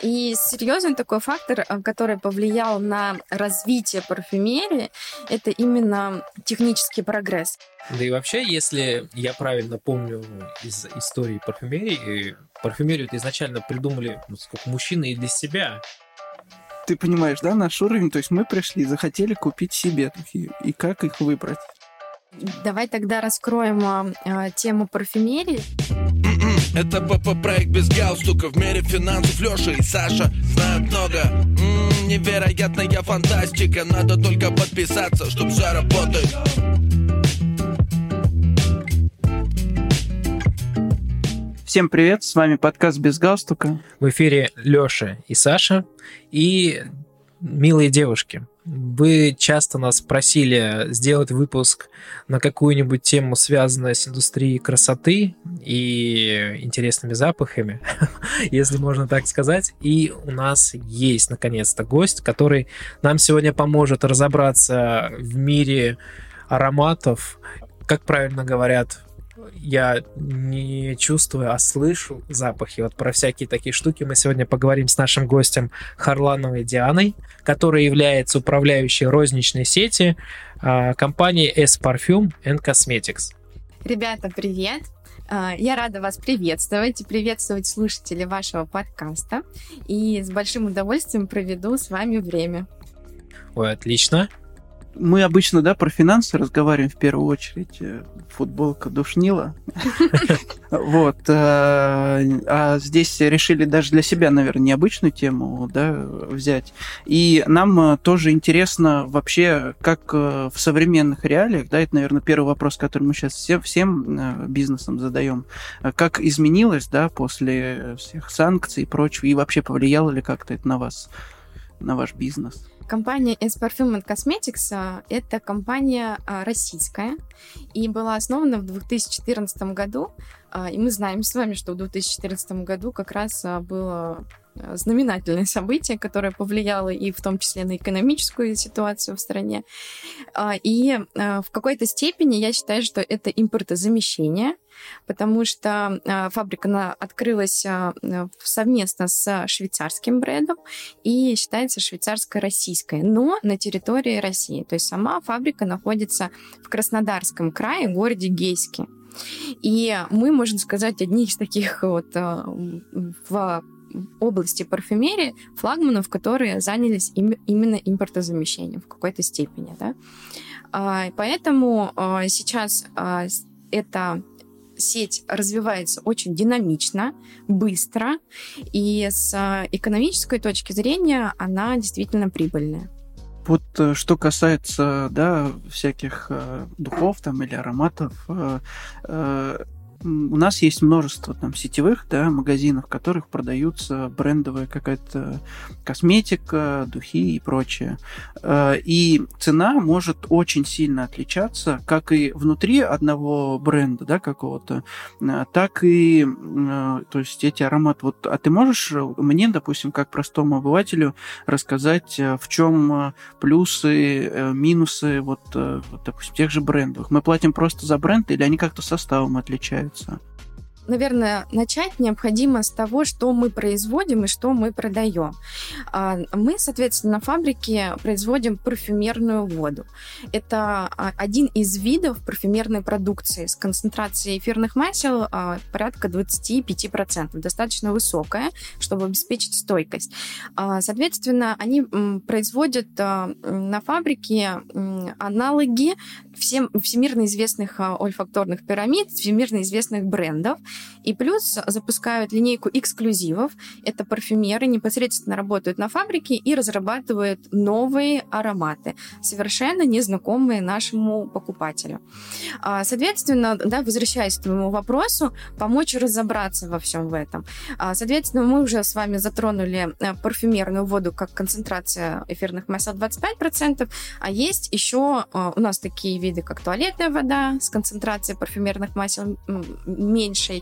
И серьезный такой фактор, э, который повлиял на развитие парфюмерии, это именно технический прогресс. Да и вообще, если я правильно помню из истории парфюмерии, парфюмерию это изначально придумали ну, сколько, мужчины и для себя. Ты понимаешь, да, наш уровень? То есть мы пришли, захотели купить себе духи. И как их выбрать? Давай тогда раскроем э, тему парфюмерии. Это ПП-проект без галстука В мире финансов Леша и Саша знают много М-м, Невероятная фантастика Надо только подписаться, чтоб все работает Всем привет, с вами подкаст «Без галстука». В эфире Леша и Саша. И милые девушки, вы часто нас просили сделать выпуск на какую-нибудь тему, связанную с индустрией красоты и интересными запахами, если можно так сказать. И у нас есть, наконец-то, гость, который нам сегодня поможет разобраться в мире ароматов, как правильно говорят, я не чувствую, а слышу запахи. Вот про всякие такие штуки мы сегодня поговорим с нашим гостем Харлановой Дианой, которая является управляющей розничной сети э, компании S Parfum and Cosmetics. Ребята, привет! А, я рада вас приветствовать и приветствовать слушателей вашего подкаста. И с большим удовольствием проведу с вами время. Ой, отлично мы обычно, да, про финансы разговариваем в первую очередь. Э, футболка душнила. Вот. Э, а здесь решили даже для себя, наверное, необычную тему, да, взять. И нам э, тоже интересно вообще, как в современных реалиях, да, это, наверное, первый вопрос, который мы сейчас всем, всем бизнесам задаем, как изменилось, да, после всех санкций и прочего, и вообще повлияло ли как-то это на вас, на ваш бизнес? Компания S Parfum Cosmetics а, — это компания а, российская и была основана в 2014 году. А, и мы знаем с вами, что в 2014 году как раз было Э, знаменательное событие, которое повлияло и в том числе на экономическую ситуацию в стране. А, и э, в какой-то степени я считаю, что это импортозамещение, потому что э, фабрика открылась совместно с швейцарским брендом и считается швейцарско-российской, но на территории России. То есть сама фабрика находится в Краснодарском крае, городе Гейске. И мы, можно сказать, одни из таких вот в области парфюмерии флагманов, которые занялись им, именно импортозамещением в какой-то степени. Да? А, поэтому а, сейчас а, эта сеть развивается очень динамично, быстро, и с экономической точки зрения она действительно прибыльная. Вот э, что касается да, всяких э, духов там, или ароматов, э, э, у нас есть множество там сетевых да, магазинов, в которых продаются брендовая какая-то косметика, духи и прочее. Э, и цена может очень сильно отличаться, как и внутри одного бренда да, какого-то, э, так и э, то есть эти ароматы. Вот, а ты можешь мне, допустим, как простому обывателю рассказать, в чем плюсы, минусы вот, допустим, тех же брендов? Мы платим просто за бренд или они как-то составом отличаются? Нравится? Наверное, начать необходимо с того, что мы производим и что мы продаем. А, мы, соответственно, на фабрике производим парфюмерную воду. Это а, один из видов парфюмерной продукции с концентрацией эфирных масел а, порядка 25%, достаточно высокая, чтобы обеспечить стойкость. Соответственно, они производят на фабрике аналоги всем, всемирно известных ольфакторных пирамид, всемирно известных брендов, и плюс запускают линейку эксклюзивов. Это парфюмеры непосредственно работают на фабрике и разрабатывают новые ароматы, совершенно незнакомые нашему покупателю. А, соответственно, да, возвращаясь к твоему вопросу, помочь разобраться во всем в этом. А, соответственно, мы уже с вами затронули э, парфюмерную воду как концентрация эфирных масел 25%, а есть еще э, у нас такие виды, как туалетная вода с концентрацией парфюмерных масел меньшей,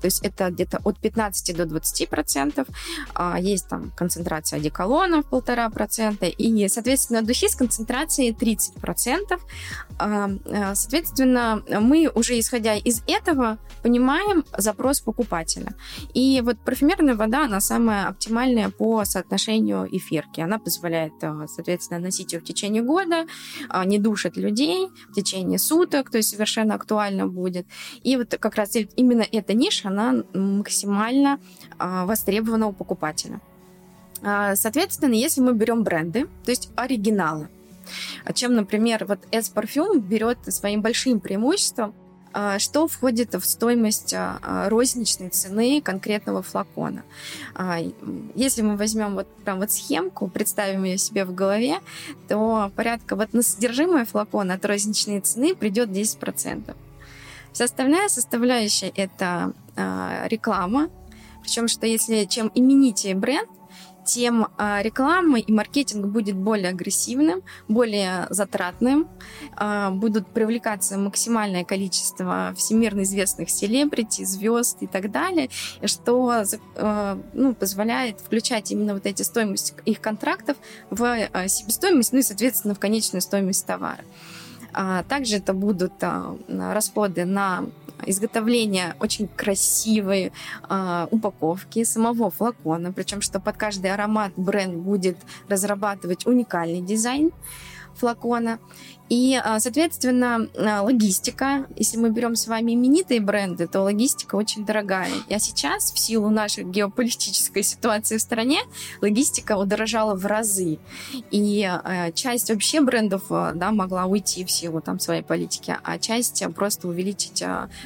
То есть это где-то от 15 до 20 процентов. А, есть там концентрация одеколонов полтора процента. И, соответственно, духи с концентрацией 30 процентов. А, а, соответственно, мы уже исходя из этого понимаем запрос покупателя. И вот парфюмерная вода, она самая оптимальная по соотношению эфирки. Она позволяет, соответственно, носить ее в течение года, не душит людей в течение суток, то есть совершенно актуально будет. И вот как раз именно эта ниша, она максимально а, востребована у покупателя. А, соответственно, если мы берем бренды, то есть оригиналы, чем, например, вот S Parfum берет своим большим преимуществом, а, что входит в стоимость розничной цены конкретного флакона. Если мы возьмем вот прям вот схемку, представим ее себе в голове, то порядка вот на содержимое флакона от розничной цены придет 10%. Вся остальная составляющая это э, реклама. Причем, что если чем именитее бренд, тем э, реклама и маркетинг будет более агрессивным, более затратным, э, будут привлекаться максимальное количество всемирно известных селебрити, звезд и так далее, что э, ну, позволяет включать именно вот эти стоимости их контрактов в себестоимость, ну и, соответственно, в конечную стоимость товара. А, также это будут а, расходы на изготовление очень красивой э, упаковки самого флакона, причем что под каждый аромат бренд будет разрабатывать уникальный дизайн флакона. И, а, соответственно, а, логистика, если мы берем с вами именитые бренды, то логистика очень дорогая. А сейчас, в силу нашей геополитической ситуации в стране, логистика удорожала в разы. И а, часть вообще брендов да, могла уйти в силу там, своей политики, а часть просто увеличить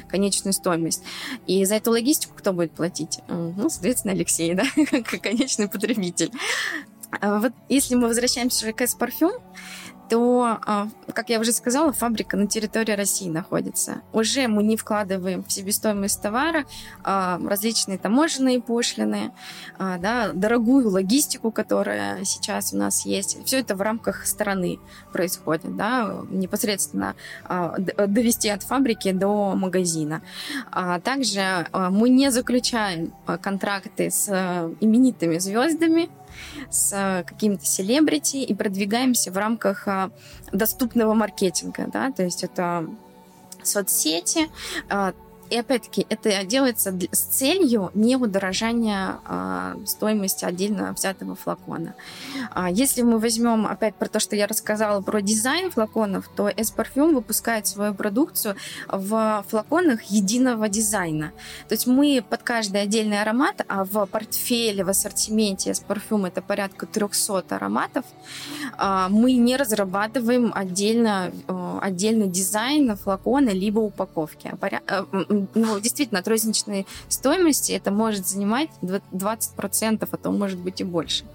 конечную стоимость. И за эту логистику кто будет платить? Ну, соответственно, Алексей, да, как конечный потребитель. Вот если мы возвращаемся к S-парфюм, то, а, как я уже сказала, фабрика на территории России находится. Уже мы не вкладываем в себестоимость товара а, различные таможенные пошлины, а, да, дорогую логистику, которая сейчас у нас есть. Все это в рамках страны происходит, да, непосредственно довести от фабрики до магазина. Также мы не заключаем контракты с именитыми звездами, с какими-то селебрити и продвигаемся в рамках а, доступного маркетинга, да, то есть это соцсети, а, и опять-таки это делается с целью не удорожания а, стоимости отдельно взятого флакона. А, если мы возьмем опять про то, что я рассказала про дизайн флаконов, то S-Parfum выпускает свою продукцию в флаконах единого дизайна. То есть мы под каждый отдельный аромат, а в портфеле, в ассортименте S-Parfum это порядка 300 ароматов, а, мы не разрабатываем отдельно, э, отдельный дизайн флакона либо упаковки. А э, ну, действительно, от розничной стоимости это может занимать 20%, а то может быть и больше.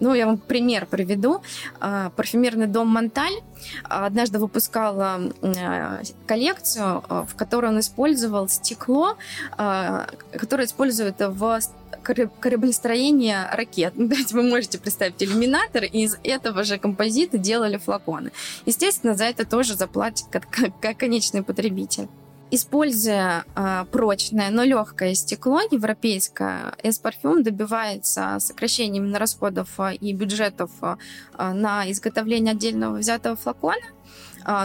Ну, я вам пример приведу. А, парфюмерный дом Монталь однажды выпускал а, коллекцию, а, в которой он использовал стекло, которое используют в кораблестроении ракет. Ну, вы можете представить иллюминатор, и из этого же композита делали флаконы. Естественно, за это тоже заплатит как конечный потребитель. Используя э, прочное, но легкое стекло европейское, S-парфюм добивается сокращения именно расходов э, и бюджетов э, на изготовление отдельного взятого флакона,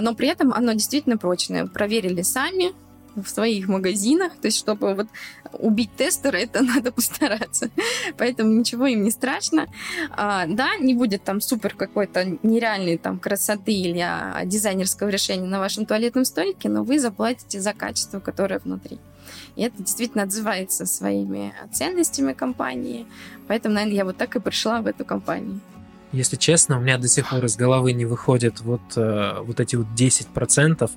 но при этом оно действительно прочное. Проверили сами, в своих магазинах, то есть чтобы вот убить тестера, это надо постараться. Поэтому ничего им не страшно. А, да, не будет там супер какой-то нереальной там красоты или а, дизайнерского решения на вашем туалетном столике, но вы заплатите за качество, которое внутри. И это действительно отзывается своими ценностями компании. Поэтому, наверное, я вот так и пришла в эту компанию. Если честно, у меня до сих пор из головы не выходят вот, э, вот эти вот 10%.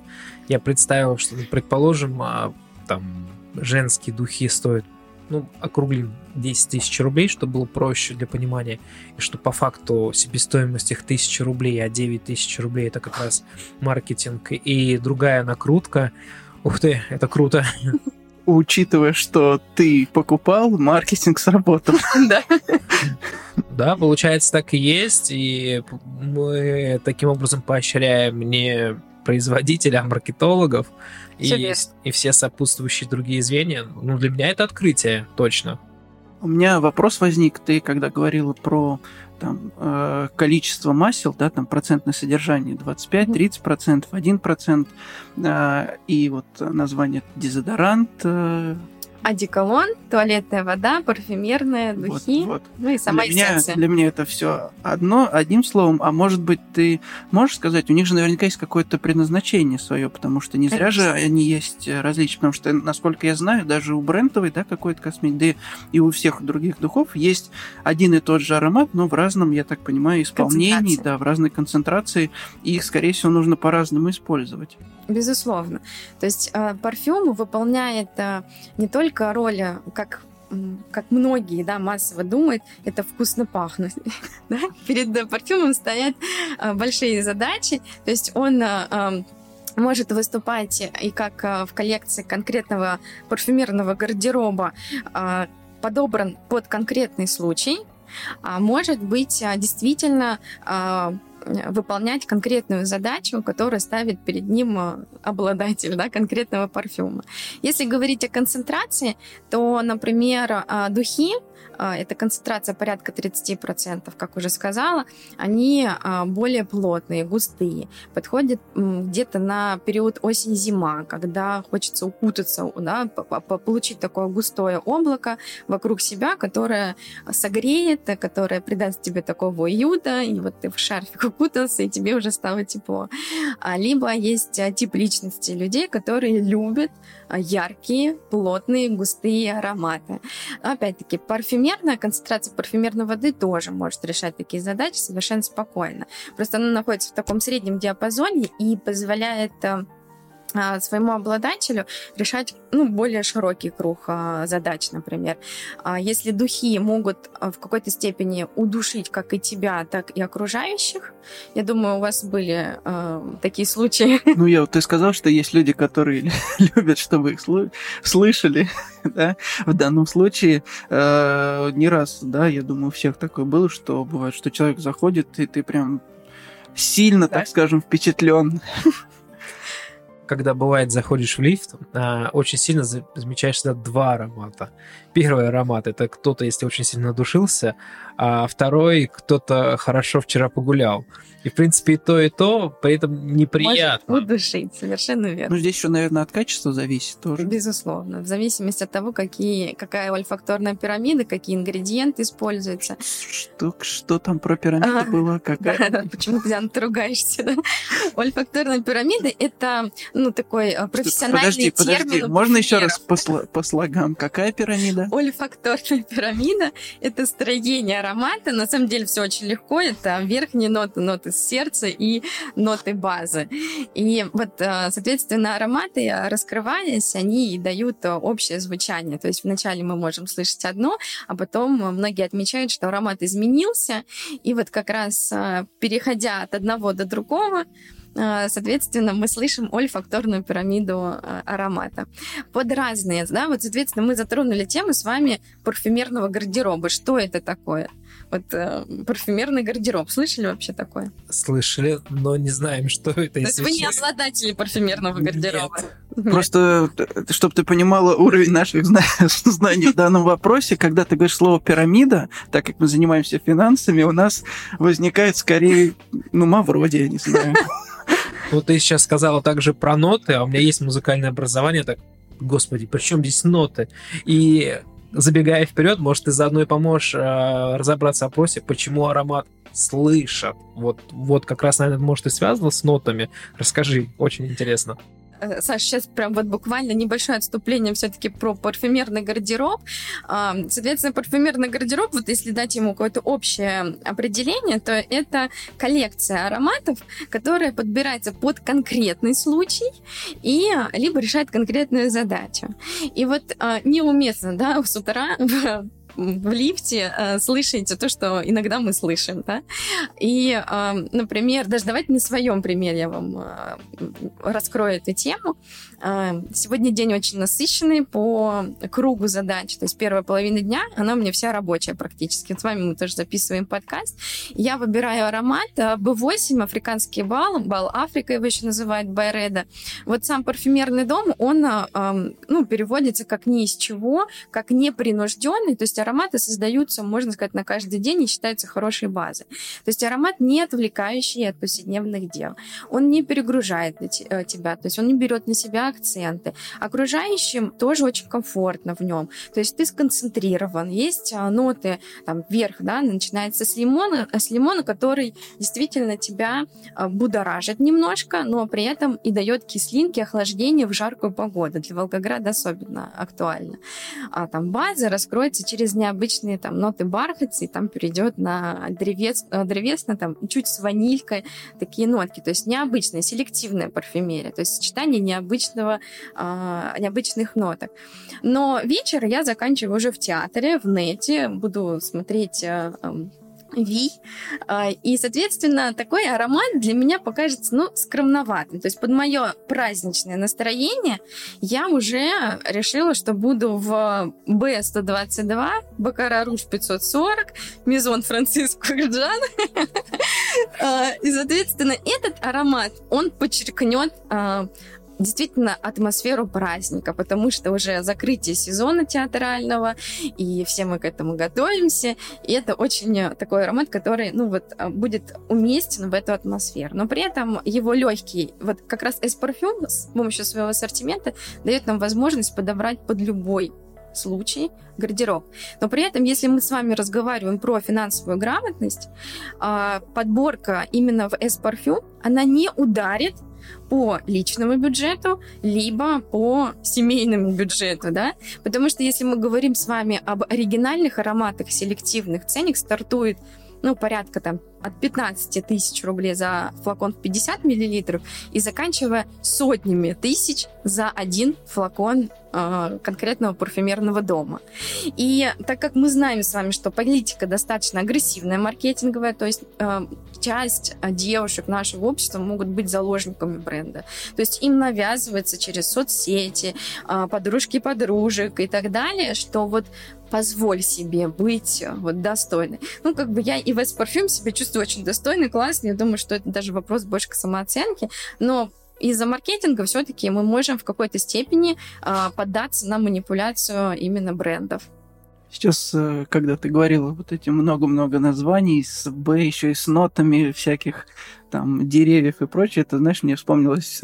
Я представил, что, ну, предположим, э, там женские духи стоят, ну, округлим 10 тысяч рублей, чтобы было проще для понимания, и что по факту себестоимость их 1000 рублей, а 9 тысяч рублей это как раз маркетинг и другая накрутка. Ух ты, это круто. Учитывая, что ты покупал, маркетинг сработал. Да. Да, получается, так и есть, и мы таким образом поощряем не производителя, маркетологов Всё и, и все сопутствующие другие звенья. Ну, для меня это открытие, точно. У меня вопрос возник, ты когда говорила про там, э, количество масел, да, там процентное содержание 25-30%, 1%, э, и вот название дезодорант, э, Одеколон, туалетная вода, парфюмерные вот, духи, вот. ну и сама для, меня, эссенция. для меня это все одно, одним словом, а может быть ты можешь сказать, у них же наверняка есть какое-то предназначение свое, потому что не зря же они есть э, различия, потому что, насколько я знаю, даже у брендовой, да, какой-то косметики, да и у всех других духов есть один и тот же аромат, но в разном, я так понимаю, исполнении, да, в разной концентрации, и их, скорее всего, нужно по-разному использовать. Безусловно. То есть э, парфюм выполняет э, не только роль, э, как как многие да, массово думают, это вкусно пахнуть. Да? Перед э, парфюмом стоят э, большие задачи. То есть он эм, может выступать и как в коллекции конкретного парфюмерного гардероба подобран под конкретный случай, а может быть действительно выполнять конкретную задачу, которую ставит перед ним э, обладатель да, конкретного парфюма. Если говорить о концентрации, то, например, э, духи, это концентрация порядка 30%, как уже сказала, они э, более плотные, густые, подходят где-то на период осень-зима, когда хочется укутаться, да, получить такое густое облако вокруг себя, которое согреет, которое придаст тебе такого уюта, и вот ты в шарфик укутался, и тебе уже стало тепло. А, Либо есть а, тип личности людей, которые любят а, яркие, плотные, густые ароматы. Опять-таки, парфюмерная концентрация парфюмерной воды тоже может решать такие задачи совершенно спокойно. Просто она находится в таком среднем диапазоне и позволяет а, своему обладателю решать ну, более широкий круг а, задач, например. А Если духи могут а, в какой-то степени удушить как и тебя, так и окружающих, я думаю, у вас были а, такие случаи. Ну, я вот ты сказал, что есть люди, которые любят, чтобы их слы- слышали, да. В данном случае э, не раз, да, я думаю, у всех такое было, что бывает, что человек заходит, и ты прям сильно, Да. так скажем, впечатлен. Когда бывает, заходишь в лифт, а, очень сильно за- замечаешь всегда два аромата. Первый аромат это кто-то, если очень сильно надушился, а второй кто-то хорошо вчера погулял. И, в принципе, и то, и то, при этом неприятно. Может удушить, совершенно верно. Ну, здесь еще, наверное, от качества зависит тоже. Безусловно, в зависимости от того, какие, какая олфакторная пирамида, какие ингредиенты используются. Что, что там про пирамиду А, было? Какая? Да, почему ты, Диана, ты ругаешься? Да? Олфакторная пирамида — это ну, такой э, профессиональный Подожди, подожди, термин. можно еще раз по, по слогам? Какая пирамида? Олфакторная пирамида — это строение аромата. На самом деле все очень легко. Это верхние ноты, ноты сердца и ноты базы. И вот, э, соответственно, ароматы, э, раскрываясь, они дают общее звучание. То есть вначале мы можем слышать одно, а потом многие отмечают, что аромат изменился. И вот как раз переходя от одного до другого, соответственно, мы слышим олфакторную пирамиду э, аромата. Под разные, да, вот, соответственно, мы затронули тему с вами парфюмерного гардероба. Что это такое? Вот э, парфюмерный гардероб. Слышали вообще такое? Слышали, но не знаем, что это. То есть вы не обладатели парфюмерного гардероба? Нет. Просто, чтобы ты понимала уровень наших зна- знаний в данном вопросе, когда ты говоришь слово пирамида, так как мы занимаемся финансами, у нас возникает скорее, ну, Мавроди, я не знаю. Вот ты сейчас сказала также про ноты, а у меня есть музыкальное образование, так, господи, при чем здесь ноты? И забегая вперед, может, ты заодно и поможешь э, разобраться в вопросе, почему аромат слышат. Вот, вот как раз, наверное, может, и связано с нотами. Расскажи, очень интересно. Э, Саш, сейчас прям вот буквально небольшое отступление все-таки про парфюмерный гардероб. А, Соответственно, парфюмерный гардероб, вот если дать ему какое-то общее определение, то это коллекция ароматов, которая подбирается под конкретный случай и либо решает конкретную задачу. И вот а, неуместно, да, с утра в лифте э, слышите то, что иногда мы слышим, да. И, э, например, даже давайте на своем примере я вам э, раскрою эту тему. Э, сегодня день очень насыщенный по кругу задач. То есть первая половина дня, она у меня вся рабочая практически. С вами мы тоже записываем подкаст. Я выбираю аромат B8, африканский бал, бал Африка его еще называют, Байреда. Вот сам парфюмерный дом, он э, ну, переводится как ни из чего, как непринужденный, то есть ароматы создаются, можно сказать, на каждый день и считаются хорошей базой. То есть аромат не отвлекающий от повседневных дел. Он не перегружает э, тебя, то есть он не берет на себя акценты. Окружающим тоже очень комфортно в нем. То есть ты сконцентрирован. Есть а, ноты там вверх, да, начинается с лимона, с лимона, который действительно тебя а, будоражит немножко, но при этом и дает кислинки, охлаждение в жаркую погоду. Для Волгограда особенно актуально. А там база раскроется через необычные там ноты бархатцы, и там перейдет на древес, э, древесно, там чуть с ванилькой, такие нотки. То есть необычная, селективная парфюмерия. То есть сочетание необычного, э, необычных ноток. Но вечер я заканчиваю уже в театре, в нете, буду смотреть э, Ви. А, и, соответственно, такой аромат для меня покажется, ну, скромноватым. То есть под мое праздничное настроение я уже решила, что буду в B122, Бакара Руж 540, Мизон Франциско Джан. А, и, соответственно, этот аромат, он подчеркнет а, действительно атмосферу праздника, потому что уже закрытие сезона театрального, и все мы к этому готовимся, и это очень такой аромат, который, ну вот, а, будет уместен в эту атмосферу. Но при этом его легкий, вот как раз S-парфюм с помощью своего ассортимента дает нам возможность подобрать под любой случай гардероб. Но при этом, если мы с вами разговариваем про финансовую грамотность, а, подборка именно в S-парфюм, она не ударит по личному бюджету, либо по семейному бюджету, да, потому что если мы говорим с вами об оригинальных ароматах селективных, ценник стартует ну, порядка там от 15 тысяч рублей за флакон в 50 миллилитров и заканчивая сотнями тысяч за один флакон э, конкретного парфюмерного дома. И так как мы знаем с вами, что политика достаточно агрессивная маркетинговая, то есть э, часть девушек нашего общества могут быть заложниками бренда. То есть им навязывается через соцсети, э, подружки подружек и так далее, что вот позволь себе быть вот достойной. Ну, как бы я и в S-парфюм себя чувствую чувствую очень достойный, классный. Я думаю, что это даже вопрос больше к самооценке. Но из-за маркетинга все-таки мы можем в какой-то степени э, поддаться на манипуляцию именно брендов. Сейчас, э, когда ты говорила вот эти много-много названий с Б, еще и с нотами всяких там деревьев и прочее, это, знаешь, мне вспомнилось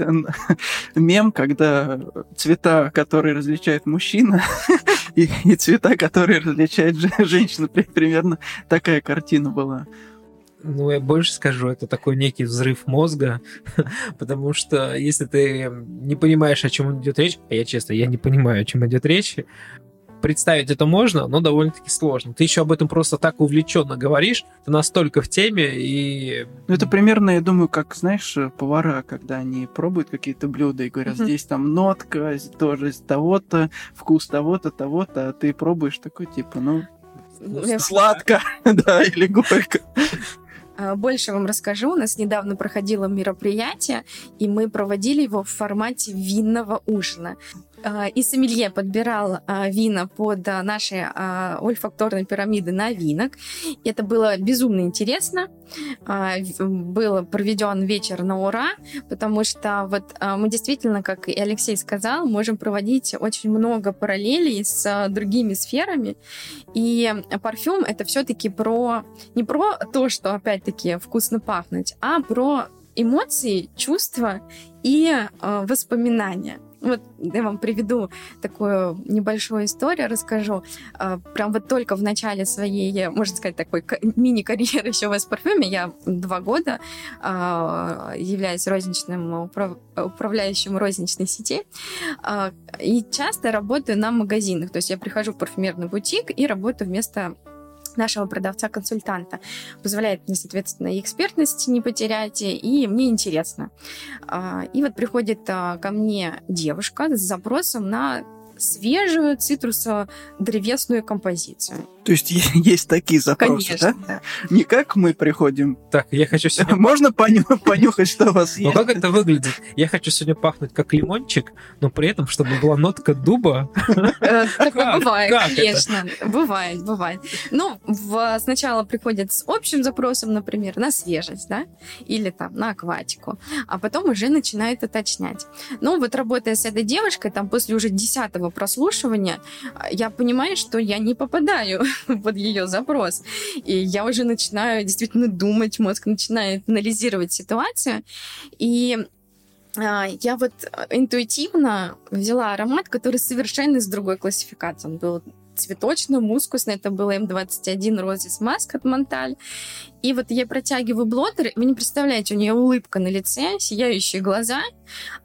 мем, когда цвета, которые различает мужчина, и, и цвета, которые различает женщина, примерно такая картина была. Ну, я больше скажу, это такой некий взрыв мозга, потому что если ты не понимаешь, о чем идет речь, а я честно, я не понимаю, о чем идет речь, представить это можно, но довольно-таки сложно. Ты еще об этом просто так увлеченно говоришь, ты настолько в теме и... Ну, это примерно, я думаю, как, знаешь, повара, когда они пробуют какие-то блюда и говорят, здесь там нотка, тоже того-то, вкус того-то, того-то, а ты пробуешь такой, типа, ну, сладко, да, или горько. А, больше вам расскажу. У нас недавно проходило мероприятие, и мы проводили его в формате винного ужина. А, и сомелье подбирал а, вина под наши ольфакторные пирамиды на винок. Это было безумно интересно. Был проведен вечер на ура, потому что вот мы действительно, как и Алексей сказал, можем проводить очень много параллелей с другими сферами. И парфюм это все-таки про не про то, что опять-таки вкусно пахнуть, а про эмоции, чувства и э, воспоминания. Вот я вам приведу такую небольшую историю, расскажу. А, прям вот только в начале своей, можно сказать, такой мини-карьеры еще в S-парфюме, я два года а, являюсь розничным управляющим розничной сети а, и часто работаю на магазинах. То есть я прихожу в парфюмерный бутик и работаю вместо нашего продавца-консультанта. Позволяет мне, соответственно, и экспертность не потерять, и мне интересно. А, и вот приходит а, ко мне девушка с запросом на свежую цитрусово-древесную композицию. То есть есть такие запросы, Конечно, да? да. Не как мы приходим. Так, я хочу сегодня... Можно поню- понюхать, что у вас Ну есть? как это выглядит? Я хочу сегодня пахнуть как лимончик, но при этом, чтобы была нотка дуба. Э, Такое бывает, конечно. Бывает, бывает. Ну, сначала приходят с общим запросом, например, на свежесть, да, или там на акватику, а потом уже начинают уточнять. Ну, вот работая с этой девушкой, там после уже десятого прослушивания, а, я понимаю, что я не попадаю под ее запрос. И я уже начинаю действительно думать, мозг начинает анализировать ситуацию. И а, я вот интуитивно взяла аромат, который совершенно из другой классификации. Он был цветочно-мускусный. Это был М21 Roses Mask от Монталь. И вот я протягиваю блотер, вы не представляете, у нее улыбка на лице, сияющие глаза,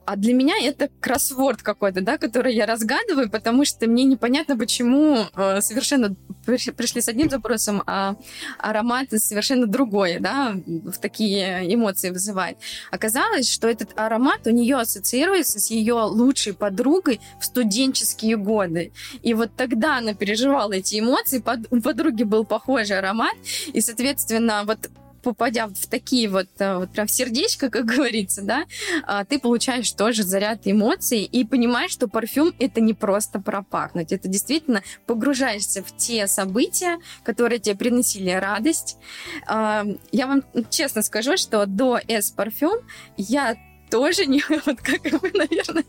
а для меня это кроссворд какой-то, да, который я разгадываю, потому что мне непонятно, почему э, совершенно приш- пришли с одним запросом, а аромат совершенно другой, да, в такие эмоции вызывает. Оказалось, что этот аромат у нее ассоциируется с ее лучшей подругой в студенческие годы. И вот тогда она переживала эти эмоции, под- у подруги был похожий аромат, и, соответственно, вот попадя в такие вот, э, вот прям сердечко, как говорится, да, а, ты получаешь тоже заряд эмоций и понимаешь, что парфюм это не просто пропахнуть, это действительно погружаешься в те события, которые тебе приносили радость. А, Я вам честно скажу, что до S парфюм я тоже не вот как и вы, наверное,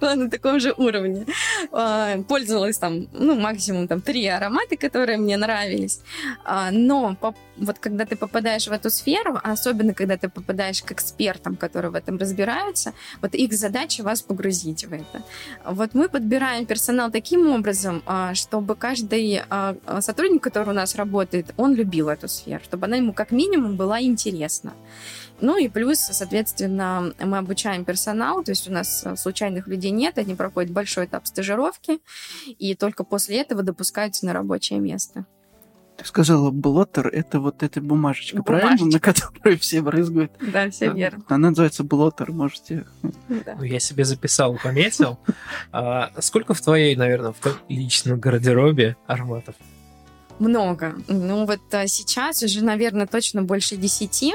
была на таком же уровне. А, Пользовалась там, ну, максимум там три аромата, которые мне нравились. А, Но вот когда ты попадаешь в эту сферу, особенно когда ты попадаешь к экспертам, которые в этом разбираются, вот их задача вас погрузить в это. Вот мы подбираем персонал таким образом, а, чтобы каждый сотрудник, который у нас работает, он любил эту сферу, чтобы она ему как минимум была интересна. Ну и плюс, соответственно, мы обучаем персонал, то есть у нас э, случайных людей нет, они проходят большой этап стажировки, и только после этого допускаются на рабочее место. Ты сказала, блоттер — это вот эта бумажечка, правильно? Бумажечка. На которую все брызгают. Да, все верно. Она называется блоттер, можете... Да. Ну, я себе записал, пометил. А сколько в твоей, наверное, в личном гардеробе ароматов? Много. Ну вот а, сейчас уже, наверное, точно больше десяти.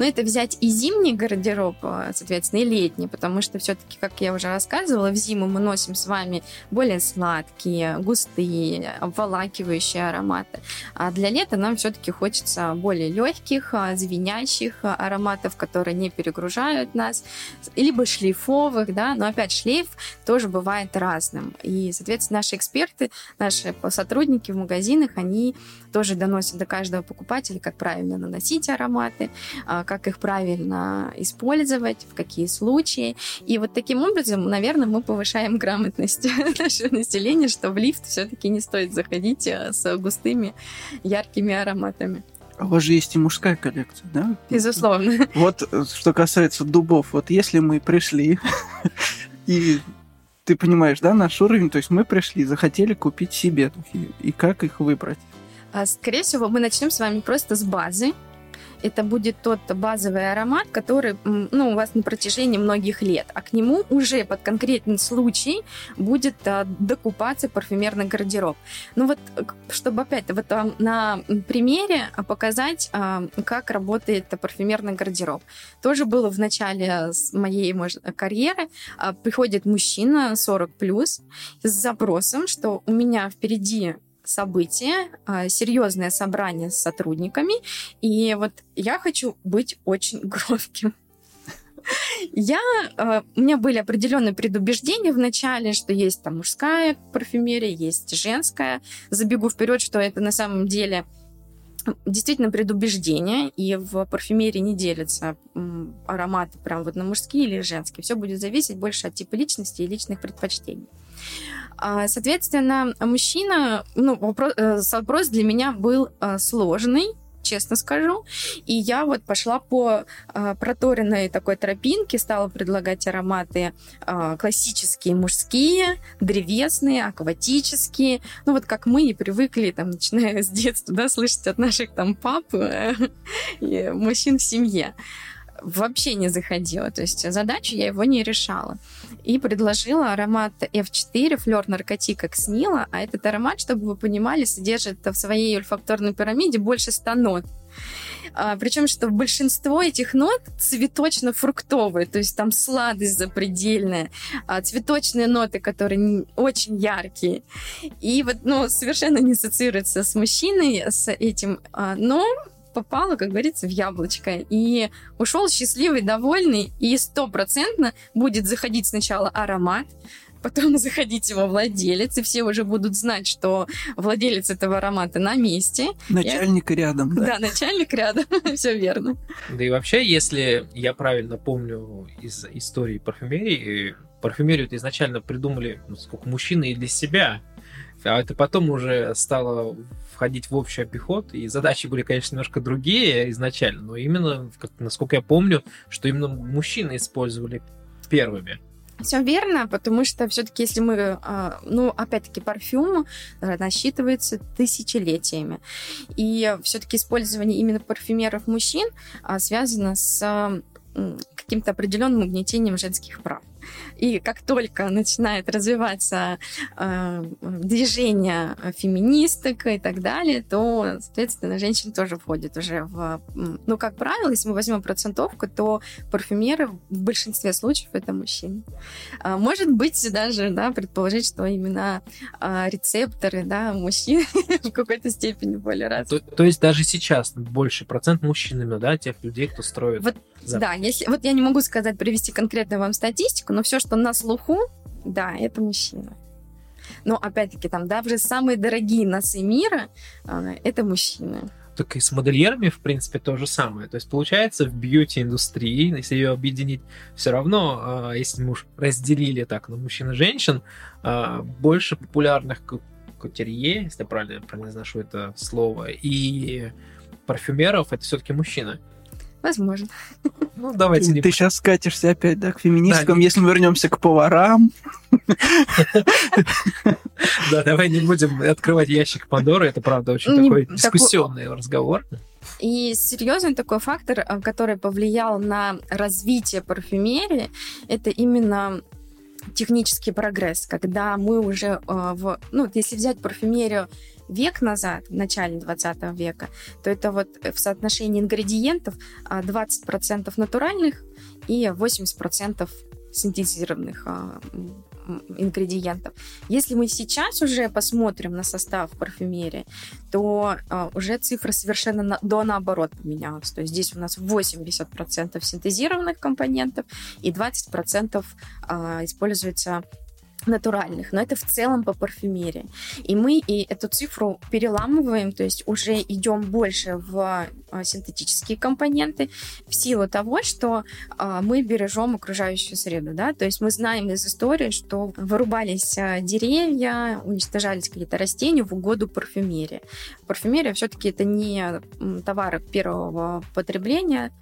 Но это взять и зимний гардероб, а, соответственно, и летний, потому что все-таки, как я уже рассказывала, в зиму мы носим с вами более сладкие, густые, обволакивающие ароматы. А для лета нам все-таки хочется более легких, а, звенящих а, ароматов, которые не перегружают нас, либо шлейфовых, да, но опять шлейф тоже бывает разным. И, соответственно, наши эксперты, наши сотрудники в магазинах, они тоже доносят до каждого покупателя, как правильно наносить ароматы, а, как их правильно использовать, в какие случаи. И вот таким образом, наверное, мы повышаем грамотность нашего населения, что в лифт все-таки не стоит заходить а, с густыми, яркими ароматами. А у вас же есть и мужская коллекция, да? Безусловно. Вот э, что касается дубов, вот если мы пришли, и ты понимаешь, да, наш уровень, то есть мы пришли, захотели купить себе духи, и как их выбрать? А, Скорее всего, мы начнем с вами просто с базы. Это будет тот базовый аромат, который ну, у вас на протяжении многих лет, а к нему уже под конкретный случай будет а, докупаться парфюмерный гардероб. Ну вот, э, чтобы опять вот а, на примере показать, а, как работает парфюмерный гардероб. Тоже было в начале моей может, карьеры. А, Приходит мужчина 40 плюс с запросом, что у меня впереди событие, а, серьезное собрание с сотрудниками, и вот я хочу быть очень громким. Я, э, у меня были определенные предубеждения в начале, что есть там мужская парфюмерия, есть женская. Забегу вперед, что это на самом деле действительно предубеждение, и в парфюмерии не делятся ароматы прям вот на мужские или женские. Все будет зависеть больше от типа личности и личных предпочтений. А, Соответственно, мужчина, ну, вопрос, э, запрос для меня был э, сложный, честно скажу. И я вот пошла по э, проторенной такой тропинке, стала предлагать ароматы э, классические мужские, древесные, акватические. Ну вот как мы и привыкли, там, начиная с детства, да, слышать от наших там пап э, мужчин в семье. Вообще не заходило. То есть задачу я его не решала. И предложила аромат F4, флер наркотика Кснила. А этот аромат, чтобы вы понимали, содержит в своей ольфакторной пирамиде больше 100 нот. А, причем, что большинство этих нот цветочно-фруктовые, то есть там сладость запредельная, а, цветочные ноты, которые очень яркие. И вот, ну, совершенно не ассоциируется с мужчиной, с этим, а, но попала, как говорится, в яблочко. И ушел счастливый, довольный, и стопроцентно будет заходить сначала аромат, потом заходить его владелец, и все уже будут знать, что владелец этого аромата на месте. Начальник и... рядом, да? Да, начальник рядом, все верно. Да и вообще, если я правильно помню из истории парфюмерии, парфюмерию изначально придумали, ну, сколько мужчины и для себя, а это потом уже стало входить в общий обиход, и задачи были, конечно, немножко другие изначально, но именно, как, насколько я помню, что именно мужчины использовали первыми. Все верно, потому что все-таки, если мы, а, ну, опять-таки, парфюм э, насчитывается тысячелетиями. И все-таки использование именно парфюмеров мужчин а, связано с каким-то определенным угнетением женских прав. И как только начинает развиваться э, движение феминисток и так далее, то, соответственно, женщины тоже входят уже в... Ну, как правило, если мы возьмем процентовку, то парфюмеры в большинстве случаев это мужчины. А, может быть, даже да, предположить, что именно а, рецепторы да, мужчин в какой-то степени более развиты. То, то есть даже сейчас больше процент мужчинами, да, тех людей, кто строит вот, Да, если, вот я не могу сказать, привести конкретную вам статистику, но все, что на слуху, да, это мужчина. Но опять-таки там даже самые дорогие носы мира а, это мужчины. Так и с модельерами, в принципе, то же самое. То есть, получается, в бьюти-индустрии, если ее объединить, все равно, а, если мы уж разделили так на мужчин и женщин, а, больше популярных кутерье, если я правильно произношу это слово, и парфюмеров это все-таки мужчины. Возможно. Ну, давайте ты, не... Ты сейчас скатишься опять, да, к феминисткам, да, если мы вернемся к поварам. Да, давай не будем открывать ящик Пандоры, это, правда, очень такой дискуссионный разговор. И серьезный такой фактор, э, который повлиял на развитие парфюмерии, это именно технический прогресс, когда мы уже э, в, ну, если взять парфюмерию век назад, в начале 20 века, то это вот в соотношении ингредиентов 20% а, натуральных и 80% синтезированных а, ингредиентов. Если мы сейчас уже посмотрим на состав парфюмерии, то э, уже цифра совершенно на, до наоборот поменялась. То есть здесь у нас 80% синтезированных компонентов и 20% э, используется натуральных, но это в целом по парфюмерии. И мы и эту цифру переламываем, то есть уже идем больше в а, синтетические компоненты в силу того, что а, мы бережем окружающую среду, да, то есть мы знаем из истории, что вырубались а, деревья, уничтожались какие-то растения в угоду парфюмерии. Парфюмерия все-таки это не товары первого потребления,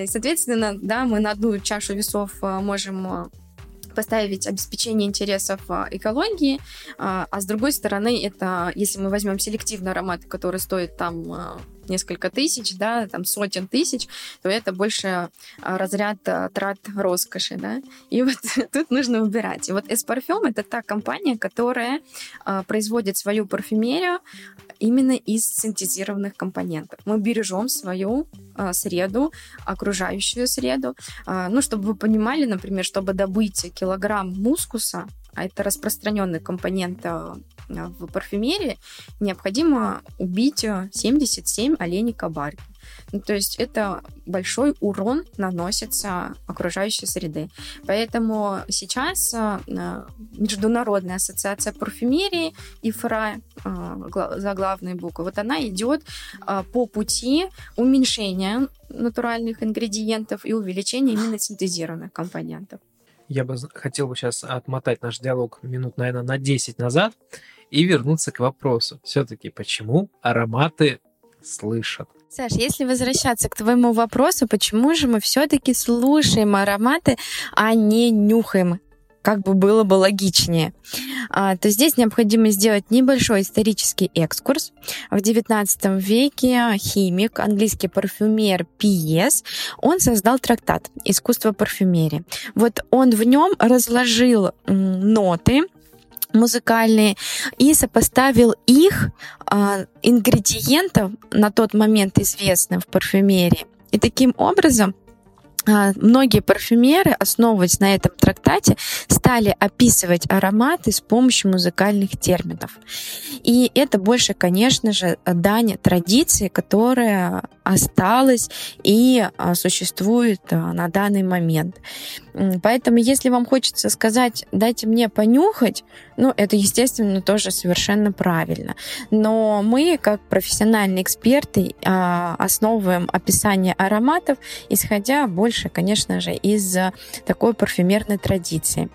и, соответственно, да, мы на одну чашу весов можем поставить обеспечение интересов а, экологии, а, а с другой стороны, это, если мы возьмем селективный аромат, который стоит там а, несколько тысяч, да, там сотен тысяч, то это больше разряд трат роскоши, да. И вот тут нужно выбирать. И вот Эспарфюм это та компания, которая производит свою парфюмерию именно из синтезированных компонентов. Мы бережем свою а, среду, окружающую среду. А, ну, чтобы вы понимали, например, чтобы добыть килограмм мускуса, а это распространенный компонент а, в парфюмерии, необходимо убить 77 оленей кабарки. Ну, то есть это большой урон наносится окружающей среды. Поэтому сейчас э, Международная ассоциация парфюмерии, ИФРА, э, за главной буквы, вот она идет э, по пути уменьшения натуральных ингредиентов и увеличения именно синтезированных компонентов. Я бы хотел бы сейчас отмотать наш диалог минут, наверное, на 10 назад и вернуться к вопросу. Все-таки почему ароматы слышат? Саш, если возвращаться к твоему вопросу, почему же мы все-таки слушаем ароматы, а не нюхаем как бы было бы логичнее, а, то здесь необходимо сделать небольшой исторический экскурс. В XIX веке химик, английский парфюмер Пиес, он создал трактат «Искусство парфюмерии». Вот он в нем разложил ноты, музыкальные и сопоставил их э, ингредиентов на тот момент известных в парфюмерии. И таким образом многие парфюмеры, основываясь на этом трактате, стали описывать ароматы с помощью музыкальных терминов. И это больше, конечно же, дань традиции, которая осталась и а, существует а, на данный момент. Поэтому, если вам хочется сказать, дайте мне понюхать, ну, это, естественно, тоже совершенно правильно. Но мы, как профессиональные эксперты, основываем описание ароматов, исходя больше конечно же, из такой парфюмерной традиции.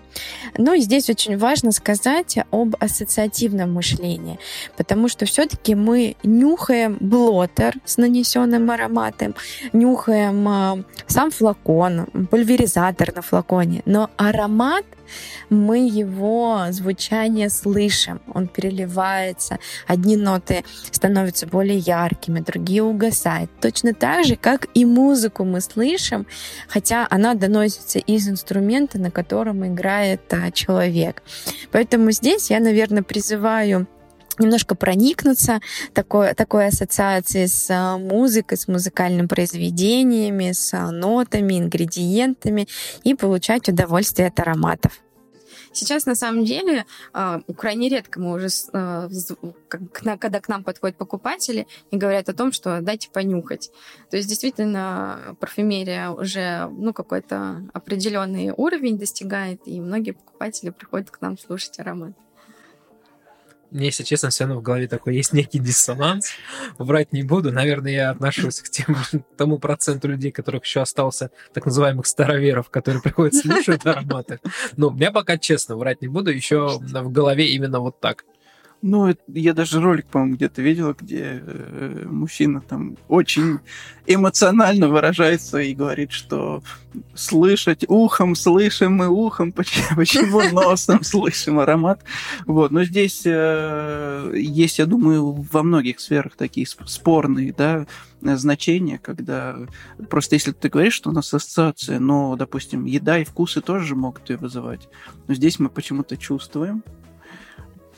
Ну и здесь очень важно сказать об ассоциативном мышлении, потому что все-таки мы нюхаем блотер с нанесенным нюхаем э, сам флакон, пульверизатор на флаконе, но аромат — мы его звучание слышим, он переливается, одни ноты становятся более яркими, другие угасают. Точно так же, как и музыку мы слышим, хотя она доносится из инструмента, на котором играет а, человек. Поэтому здесь я, наверное, призываю немножко проникнуться такой, такой ассоциацией с а, музыкой, с музыкальными произведениями, с а, нотами, ингредиентами и получать удовольствие от ароматов. Сейчас, на самом деле, а, крайне редко мы уже, когда к нам подходят покупатели и говорят о том, что дайте понюхать. То есть, действительно, парфюмерия уже ну, какой-то определенный уровень достигает, и многие покупатели приходят к нам слушать аромат мне, если честно, все равно в голове такой есть некий диссонанс. Врать не буду. Наверное, я отношусь к тем, тому проценту людей, которых еще остался, так называемых староверов, которые приходят слушают ароматы. Но я пока честно врать не буду. Еще в голове именно вот так. Ну, я даже ролик, по-моему, где-то видел, где э, мужчина там очень эмоционально выражается и говорит, что слышать ухом, слышим мы ухом, почему, почему носом слышим аромат. Вот, но здесь э, есть, я думаю, во многих сферах такие спорные, да, значения, когда просто если ты говоришь, что у нас ассоциация, но, допустим, еда и вкусы тоже могут ее вызывать, но здесь мы почему-то чувствуем,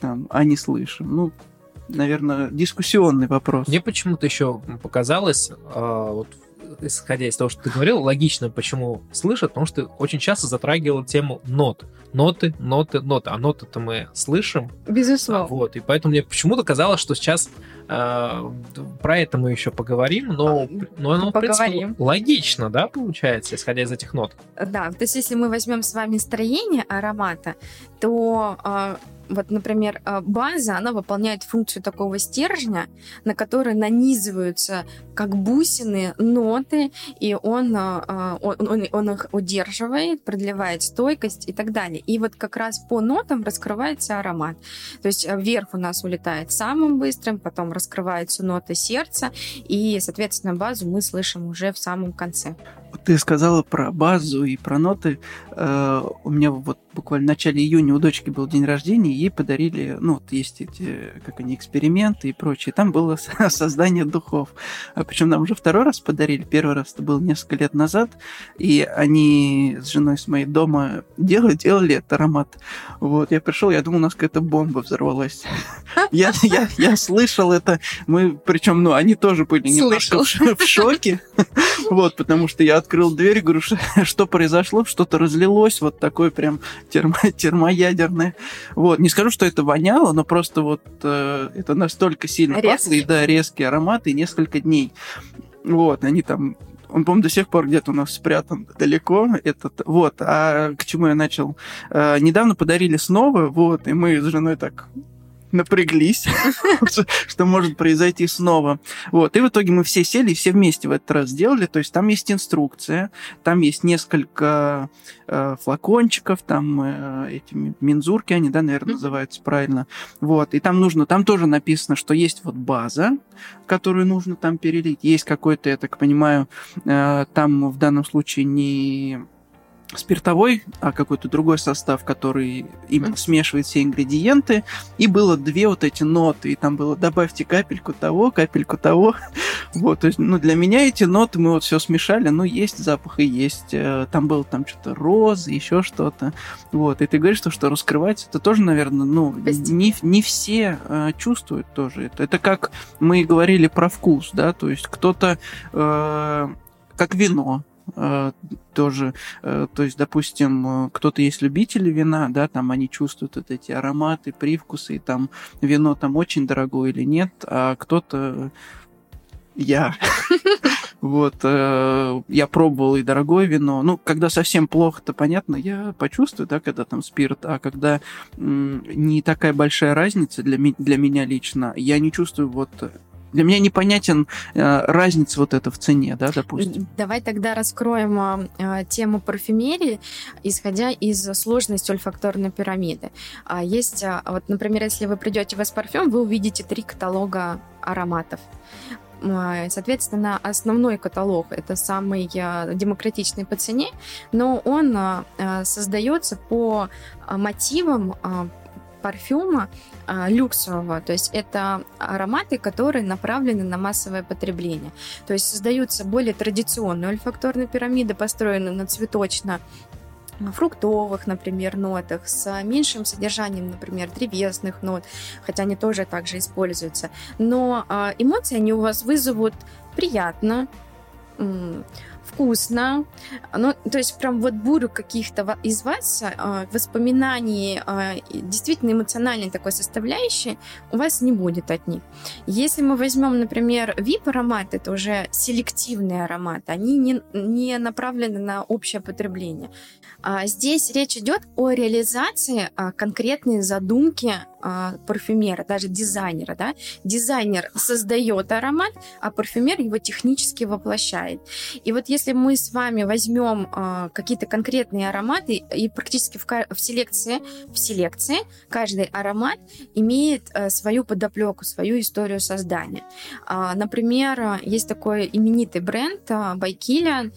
там, а не слышим. Ну, наверное, дискуссионный вопрос. Мне почему-то еще показалось, а, вот исходя из того, что ты говорил, логично, почему слышат, потому что очень часто затрагивал тему нот. Ноты, ноты, ноты. А ноты-то мы слышим. Безусловно. Вот, и поэтому мне почему-то казалось, что сейчас э, про это мы еще поговорим, но, а, но оно, поговорим. в принципе, логично, да, получается, исходя из этих нот? Да, то есть если мы возьмем с вами строение аромата, то э, вот, например, э, база, она выполняет функцию такого стержня, на который нанизываются как бусины ноты, и он, э, э, он, он, он их удерживает, продлевает стойкость и так далее. И вот как раз по нотам раскрывается аромат. То есть вверх у нас улетает самым быстрым, потом раскрываются ноты сердца, и, соответственно, базу мы слышим уже в самом конце. Ты сказала про базу и про ноты. У меня вот буквально в начале июня у дочки был день рождения, и ей подарили, ну, вот есть эти, как они, эксперименты и прочее. Там было создание духов. А Причем нам уже второй раз подарили. Первый раз это было несколько лет назад, и они с женой с моей дома делали, делали этот аромат. Вот, я пришел, я думал, у нас какая-то бомба взорвалась. Я, я, я слышал это. Мы, причем, ну, они тоже были немножко в шоке. Вот, потому что я открыл дверь, говорю, что произошло, что-то разлилось, вот такой прям термо, термоядерное. Вот, не скажу, что это воняло, но просто вот э, это настолько сильно резкий. пахло, и да, резкий аромат, и несколько дней. Вот, они там он, по-моему, до сих пор где-то у нас спрятан далеко. Этот, вот. А к чему я начал? Э, недавно подарили снова, вот, и мы с женой так напряглись, что может произойти снова. Вот. И в итоге мы все сели и все вместе в этот раз сделали. То есть там есть инструкция, там есть несколько э, флакончиков, там э, эти мензурки, они, да, наверное, называются правильно. Вот. И там нужно, там тоже написано, что есть вот база, которую нужно там перелить. Есть какой-то, я так понимаю, э, там в данном случае не спиртовой, а какой-то другой состав, который именно смешивает все ингредиенты. И было две вот эти ноты, и там было добавьте капельку того, капельку того. Вот, то есть, ну, для меня эти ноты мы вот все смешали, ну, есть запах и есть. Э, там было там что-то розы, еще что-то. Вот, и ты говоришь, что, что раскрывать, это тоже, наверное, ну, не, не все э, чувствуют тоже это. Это как мы говорили про вкус, да, то есть кто-то э, как вино, тоже, э, то есть, допустим, э, кто-то есть любители вина, да, там они чувствуют вот эти ароматы, привкусы, и там вино там очень дорогое или нет, а кто-то я. Вот, я пробовал и дорогое вино. Ну, когда совсем плохо, то понятно, я почувствую, да, когда там спирт, а когда не такая большая разница для, для меня лично, я не чувствую вот для меня непонятен э, разница вот эта в цене, да, допустим. Давай тогда раскроем э, тему парфюмерии, исходя из сложности ольфакторной пирамиды. А есть, вот, например, если вы придете в S-парфюм, вы увидите три каталога ароматов. Соответственно, основной каталог это самый демократичный по цене, но он создается по мотивам парфюма а, люксового, то есть это ароматы, которые направлены на массовое потребление. То есть создаются более традиционные ольфакторные пирамиды, построенные на цветочно фруктовых, например, нотах, с меньшим содержанием, например, древесных нот, хотя они тоже также используются. Но э, эмоции они у вас вызовут приятно, вкусно. Ну, то есть прям вот бурю каких-то из вас э, воспоминаний, э, действительно эмоциональной такой составляющей у вас не будет от них. Если мы возьмем, например, VIP-аромат, это уже селективные ароматы, они не, не направлены на общее потребление. А здесь речь идет о реализации а, конкретной задумки а, парфюмера, даже дизайнера. Да? Дизайнер создает аромат, а парфюмер его технически воплощает. И вот если мы с вами возьмем а, какие-то конкретные ароматы и практически в, в селекции, в селекции каждый аромат имеет а, свою подоплеку, свою историю создания. А, например, есть такой именитый бренд а, by Kilian.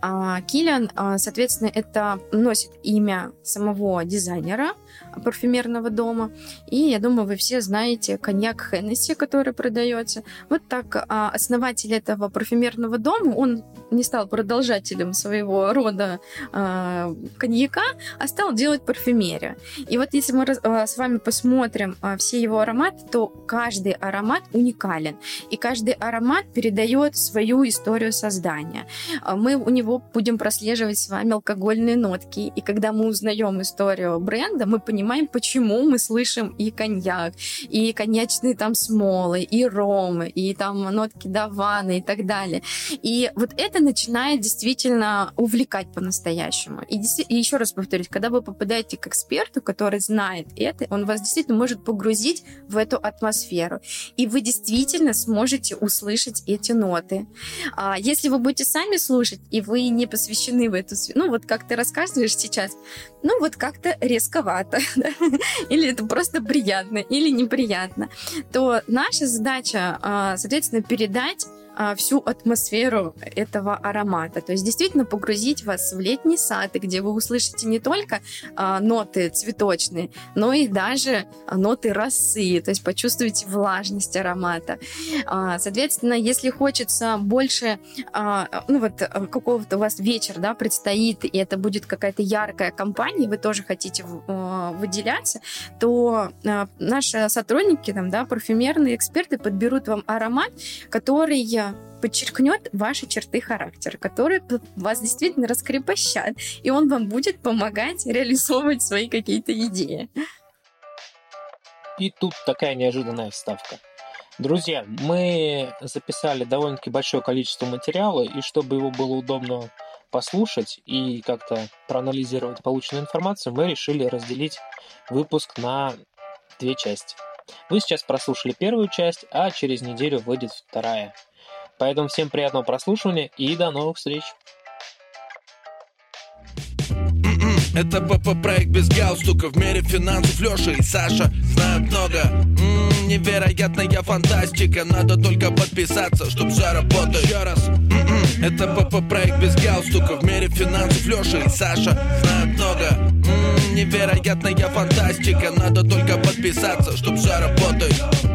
А, Kilian, а, соответственно, это носит имя самого дизайнера, парфюмерного дома. И я думаю, вы все знаете коньяк Хеннесси, который продается. Вот так а, основатель этого парфюмерного дома, он не стал продолжателем своего рода а, коньяка, а стал делать парфюмерию. И вот если мы а, с вами посмотрим все его ароматы, то каждый аромат уникален. И каждый аромат передает свою историю создания. Мы у него будем прослеживать с вами алкогольные нотки. И когда мы узнаем историю бренда, мы понимаем, почему мы слышим и коньяк, и коньячные там смолы, и ромы, и там нотки даваны и так далее. И вот это начинает действительно увлекать по-настоящему. И, и еще раз повторюсь, когда вы попадаете к эксперту, который знает это, он вас действительно может погрузить в эту атмосферу. И вы действительно сможете услышать эти ноты. А если вы будете сами слушать, и вы не посвящены в эту... Ну, вот как ты рассказываешь сейчас, ну, вот как-то резковато, да? или это просто приятно, или неприятно, то наша задача, а, соответственно, передать всю атмосферу этого аромата. То есть действительно погрузить вас в летний сад, где вы услышите не только а, ноты цветочные, но и даже ноты росы, то есть почувствуете влажность аромата. А, соответственно, если хочется больше, а, ну вот какого-то у вас вечер, да, предстоит, и это будет какая-то яркая компания, вы тоже хотите а, выделяться, то а, наши сотрудники, там, да, парфюмерные эксперты подберут вам аромат, который подчеркнет ваши черты характера, которые вас действительно раскрепощат, и он вам будет помогать реализовывать свои какие-то идеи. И тут такая неожиданная вставка. Друзья, мы записали довольно-таки большое количество материала, и чтобы его было удобно послушать и как-то проанализировать полученную информацию, мы решили разделить выпуск на две части. Вы сейчас прослушали первую часть, а через неделю выйдет вторая. Поэтому всем приятного прослушивания и до новых встреч. Это ПП проект без галстука. В мире финансов Леша и Саша знают много. М-м, невероятная фантастика. Надо только подписаться, чтоб все работает. Еще раз. М-м, Это ПП проект без галстука. В мире финансов Леша и Саша знают много. М-м, Невероятная фантастика. Надо только подписаться, чтоб все работает